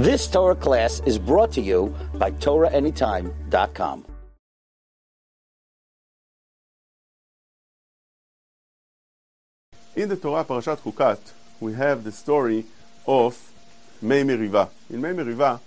This Torah class is brought to you by TorahAnytime.com. In the Torah Parashat Chukat, we have the story of Mei Meriva. In Mei Meriva,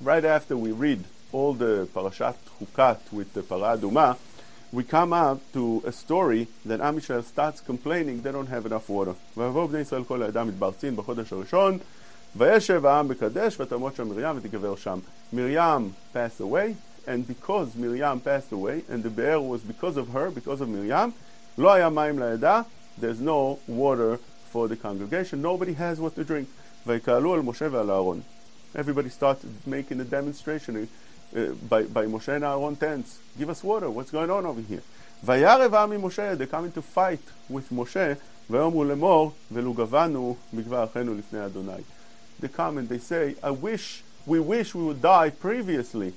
right after we read all the Parashat Chukat with the Parah Adumah, we come up to a story that Am Yisrael starts complaining they don't have enough water. וישב העם בקדש ותמות שם מרים ותקבר שם. מרים passed away, and because מרים passed away, and the Be'er was because of her, because of מרים, לא היה מים לעדה, there's no water for the congregation, nobody has what to drink. ויקהלו על משה ועל אהרון. Everybody started making a demonstration uh, by, by Moshe and Aaron tents. Give us water, what's going on over here? וירב העם ממשה, they come into fight with Moshe, ויאמרו לאמור, ולו גבנו בגבה אחינו לפני אדוני. They come and they say, I wish, we wish we would die previously.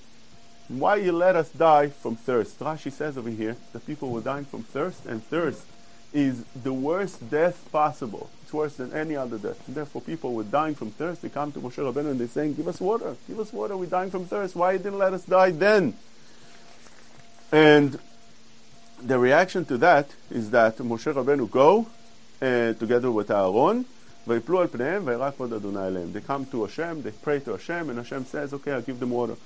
Why you let us die from thirst? Rashi says over here that people were dying from thirst, and thirst is the worst death possible. It's worse than any other death. And therefore, people were dying from thirst. They come to Moshe Rabbeinu and they're saying, Give us water, give us water, we're dying from thirst. Why you didn't let us die then? And the reaction to that is that Moshe Rabbeinu go uh, together with Aaron, ויפלו על פניהם וירא כבוד אדוני אליהם. They come to Hashem, they pray to Hashem, and Hashem says, okay, I'll give them water.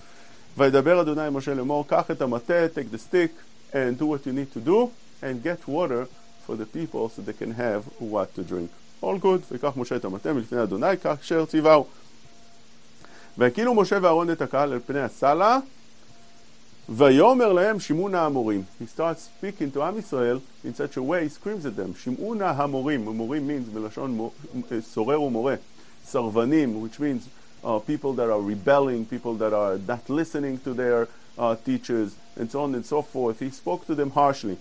וידבר אדוני משה לאמור, קח את המטה, take the stick, and do what you need to do, and get water for the people so they can have what to drink. All good, ויקח משה את המטה מלפני אדוני, כך אשר ציווהו. והקילו משה ואהרון את הקהל על פני הסלע, ויאמר להם שמעונה המורים. He starts speaking to עם ישראל in such a way, he screams at them, שמעונה המורים, מורים means בלשון סורר ומורה, סרבנים, which means uh, people that are rebelling, people that are not listening to their uh, teachers, and so on and so forth. He spoke to them harshly.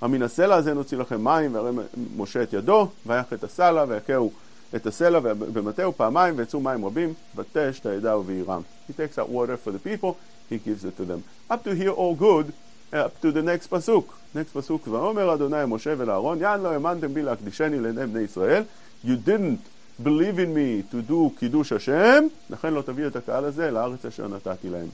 המן הסלע הזה נוציא לכם מים, והרי משה את ידו, ויח את הסלע, ויכהו את הסלע במטהו פעמיים, ויצאו מים רבים, ותש את העדה ובעירם. He takes out water for the people, he gives it to them. Up to here all good, up to the next pasuk. Next pasuk, ואומר אדוני משה ולאהרון, יען לא האמנתם בי להקדישני לעיני בני ישראל, you didn't believe in me to do קידוש השם, לכן לא תביא את הקהל הזה לארץ אשר נתתי להם.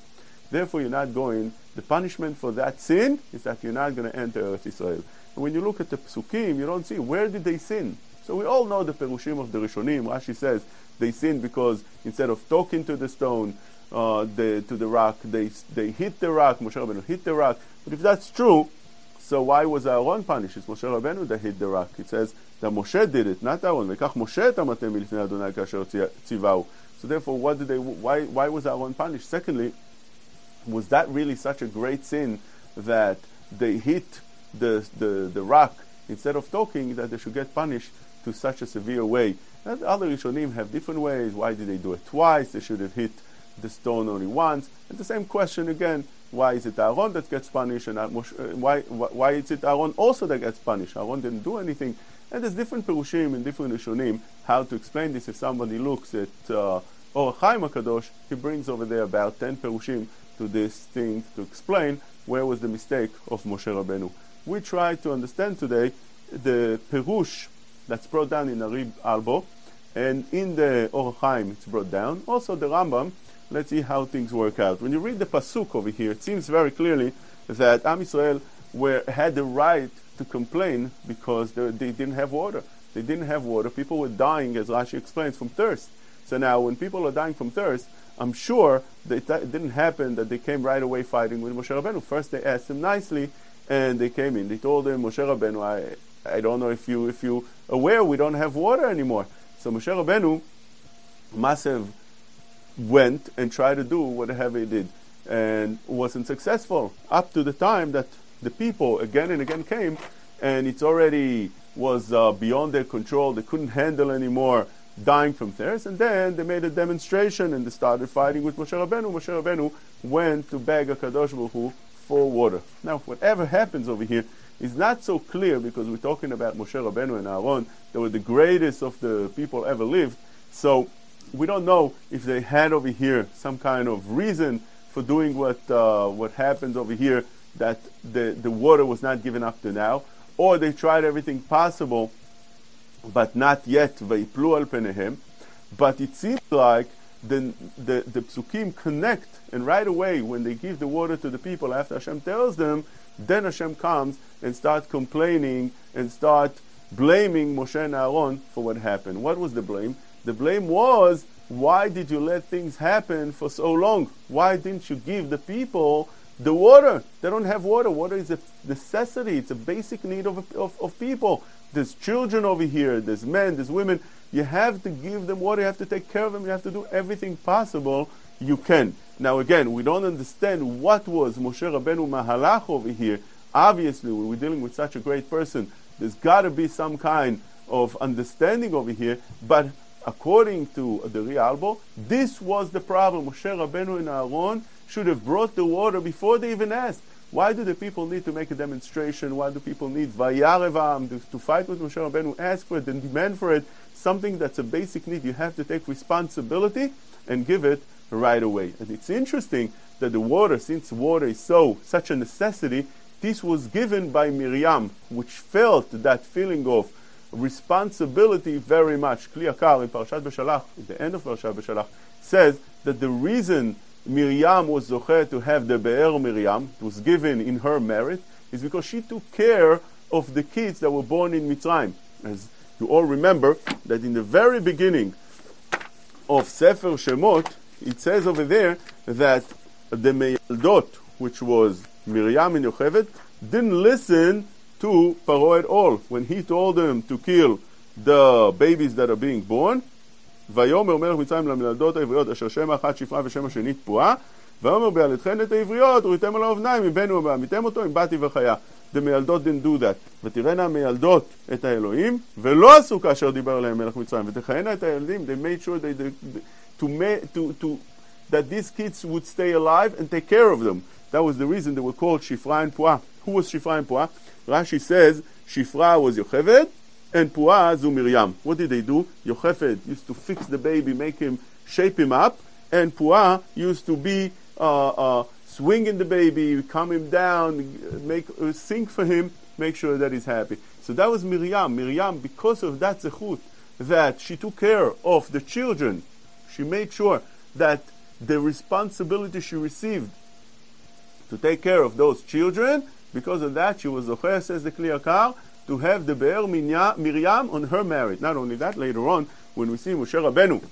Therefore, you're not going, the punishment for that sin is that you're not going to enter Eretz Israel. And when you look at the psukim, you don't see where did they sin. So we all know the perushim of the Rishonim. Rashi says they sinned because instead of talking to the stone, uh, the, to the rock, they, they hit the rock. Moshe Rabbeinu hit the rock. But if that's true, so why was Aaron punished? It's Moshe Rabbeinu that hit the rock. It says that Moshe did it, not Aaron. וכך משה את המטה מלפני אדוני כאשר ציווהו. So therefore, what did they, why, why was Aaron punished? Secondly, was that really such a great sin that they hit the, the, the rock instead of talking that they should get punished to such a severe way? And other Rishonim have different ways. Why did they do it twice? They should have hit the stone only once. And the same question again, why is it Aaron that gets punished and uh, why, why is it Aaron also that gets punished? Aaron didn't do anything. And there's different Perushim and different Rishonim how to explain this. If somebody looks at uh, Or Chaim HaKadosh, he brings over there about 10 Perushim to this thing to explain where was the mistake of Moshe Rabbeinu. We try to understand today the Perush that's brought down in Arib Albo, and in the Or Chaim it's brought down. Also the Rambam, let's see how things work out. When you read the Pasuk over here, it seems very clearly that Am Yisrael were, had the right to complain because they, they didn't have water. They didn't have water. People were dying, as Rashi explains, from thirst. So now, when people are dying from thirst, I'm sure that it didn't happen that they came right away fighting with Moshe Rabbeinu. First, they asked him nicely, and they came in. They told him, Moshe Rabbeinu, I, I don't know if you if you aware we don't have water anymore. So Moshe Rabbeinu must have went and tried to do whatever he did, and wasn't successful up to the time that the people again and again came, and it's already was uh, beyond their control. They couldn't handle anymore dying from thirst, and then they made a demonstration and they started fighting with Moshe Rabbeinu. Moshe Rabbeinu went to beg a Kadosh Baruch Hu for water. Now, whatever happens over here is not so clear because we're talking about Moshe Rabbeinu and Aaron. They were the greatest of the people ever lived. So we don't know if they had over here some kind of reason for doing what uh, what happens over here that the, the water was not given up to now, or they tried everything possible but not yet vayiplu al penehem. But it seems like then the, the psukim connect, and right away when they give the water to the people after Hashem tells them, then Hashem comes and start complaining and start blaming Moshe and Aaron for what happened. What was the blame? The blame was, why did you let things happen for so long? Why didn't you give the people the water? They don't have water. Water is a necessity. It's a basic need of, of, of people. There's children over here. There's men. There's women. You have to give them water. You have to take care of them. You have to do everything possible you can. Now again, we don't understand what was Moshe Rabbeinu Mahalach over here. Obviously, when we're dealing with such a great person, there's got to be some kind of understanding over here. But according to the Rialbo, this was the problem. Moshe Rabbeinu and Aaron should have brought the water before they even asked. Why do the people need to make a demonstration? Why do people need vayarevam to, to fight with Moshe Rabbeinu, ask for it, and demand for it? Something that's a basic need. You have to take responsibility and give it right away. And it's interesting that the water, since water is so such a necessity, this was given by Miriam, which felt that feeling of responsibility very much. Kli Yakar in Parashat Beshalach, at the end of Parashat Beshalach, says that the reason Miriam was zocher to have the Be'er Miriam, it was given in her merit, is because she took care of the kids that were born in Mitzrayim. As you all remember, that in the very beginning of Sefer Shemot, it says over there that the Meyaldot, which was Miriam and Yocheved, didn't listen to Paro at all. When he told them to kill the babies that are being born, ויאמר מלך מצרים למלדות העבריות אשר שם אחת שפרה ושם השני תפועה ויאמר בעלתכן את העבריות וריתם על האובניים מבנו ובעמיתם אותו עם באתי וחיה. The מילדות didn't do that. ותראינה המילדות את האלוהים ולא עשו כאשר דיבר אליהם מלך מצרים ותחיינה את הילדים they made sure they, they, to, to, to, that these kids would stay alive and take care of them. That was the reason they were called Shifra and Puah. Who was Shifra and Puah? Rashi says Shifra was Yocheved and Puah zu Miriam. What did they do? Yocheved used to fix the baby, make him, shape him up, and Puah used to be uh, uh, swinging the baby, calm him down, make uh, sing for him, make sure that he's happy. So that was Miriam. Miriam, because of that zechut, that she took care of the children, she made sure that the responsibility she received to take care of those children. Because of that, she was zocher, says the Kli Yakar, to have the Be'er Miriam on her merit. Not only that, later on, when we see Moshe Rabbeinu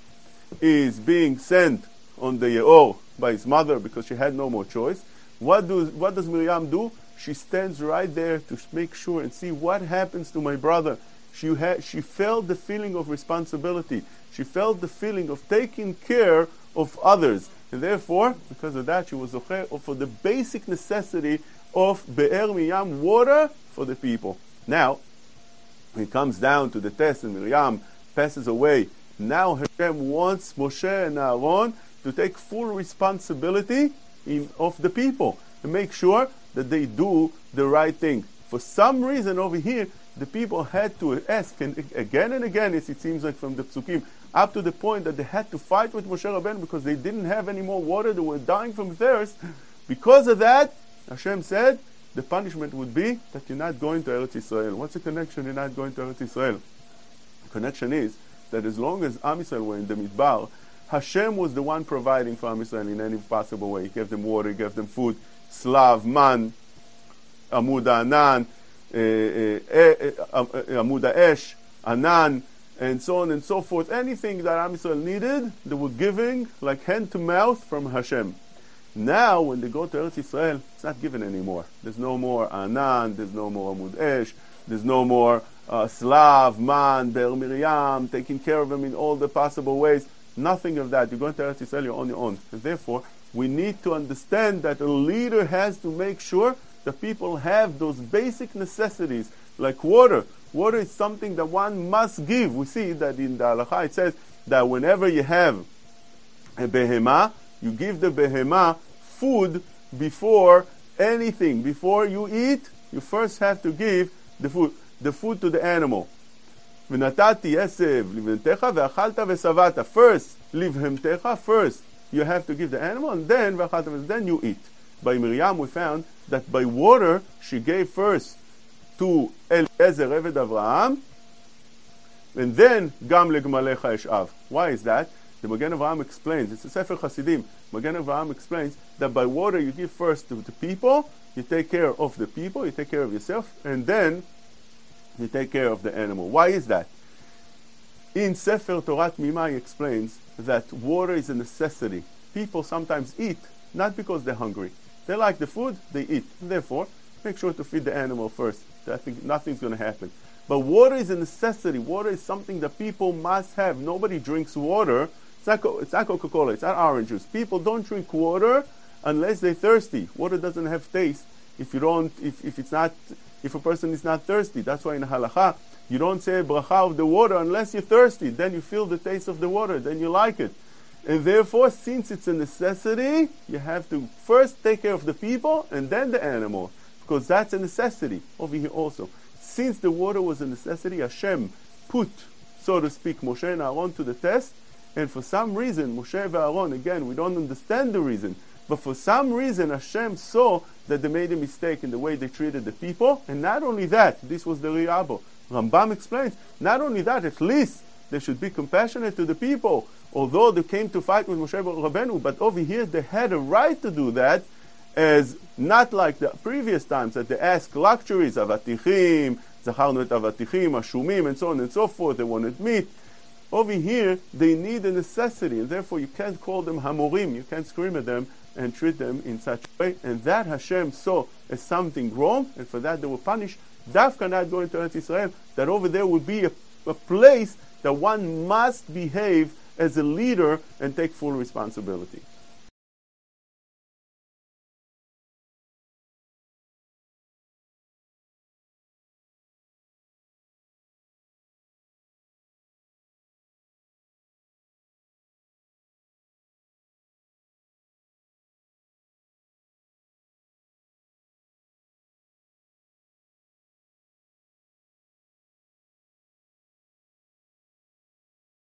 is being sent on the Yeor by his mother because she had no more choice, what, do, what does Miriam do? She stands right there to make sure and see what happens to my brother. She, she felt the feeling of responsibility. She felt the feeling of taking care of others. And therefore, because of that, she was zocher for the basic necessity of Be'er Miriam, water for the people. Now, it comes down to the test, and Miriam passes away. Now Hashem wants Moshe and Aaron to take full responsibility in, of the people and make sure that they do the right thing. For some reason over here, the people had to ask, and again and again, as it seems like from the psukim, up to the point that they had to fight with Moshe Rabbeinu because they didn't have any more water, they were dying from thirst. Because of that, Hashem said, the punishment would be that you're not going to Eretz Israel. What's the connection you're not going to Eretz Israel? The connection is that as long as Am Yisrael were in the Midbar, Hashem was the one providing for Am Yisrael in any possible way. He gave them water, he gave them food, slav, man, amud anan, Eh, eh, eh, amud esh, anan, and so on and so forth. Anything that Am Yisrael needed, they were giving like hand to mouth from Hashem. Now, when they go to Eretz Israel, it's not given anymore. There's no more Anan, there's no more Amud Esh, there's no more uh, Slav, Man, Be'er Miriam, taking care of them in all the possible ways. Nothing of that. You're going to Eretz Israel, you're on your own. And therefore, we need to understand that a leader has to make sure that people have those basic necessities, like water. Water is something that one must give. We see that in the Halacha it says that whenever you have a behemah, you give the behemah food before anything. Before you eat, you first have to give the food, the food to the animal. ונתתי עשב לבהמתך ואכלת ושבעת. First, לבהמתך, first, you have to give the animal, and then, ואכלת then you eat. by Miriam, we found that by water she gave first to Eliezer Eved Avraham, and then Gam Legmalecha Eshav. Why is that? The Magen Avraham explains, it's a Sefer Hasidim, Magen Avraham explains that by water you give first to the people, you take care of the people, you take care of yourself, and then you take care of the animal. Why is that? In Sefer Torah Mimai explains that water is a necessity. People sometimes eat not because they're hungry, they like the food, they eat. Therefore, make sure to feed the animal first. I think nothing's going to happen. But water is a necessity. Water is something that people must have. Nobody drinks water. It's not, it's not Coca-Cola. It's not orange juice. People don't drink water unless they're thirsty. Water doesn't have taste if you don't, if, if it's not, if a person is not thirsty. That's why in halacha, you don't say bracha of the water unless you're thirsty. Then you feel the taste of the water. Then you like it. And therefore, since it's a necessity, you have to first take care of the people and then the animal. Because that's a necessity over here also. Since the water was a necessity, Hashem put, so to speak, Moshe and Aaron to the test. And for some reason, Moshe and Aaron, again, we don't understand the reason, but for some reason, Hashem saw that they made a mistake in the way they treated the people. And not only that, this was the Ri Albo. Rambam explains, not only that, at least they should be compassionate to the people. Although they came to fight with Moshe Rabbeinu, but over here they had a right to do that, as not like the previous times that they asked luxuries, avatichim, et avatichim, ashumim, and so on and so forth. They wanted meat. Over here, they need a necessity, and therefore you can't call them hamorim. You can't scream at them and treat them in such a way. And that Hashem saw as something wrong, and for that they were punished. Dafka not going to Eretz Israel, that over there would be a, a place that one must behave as a leader and take full responsibility.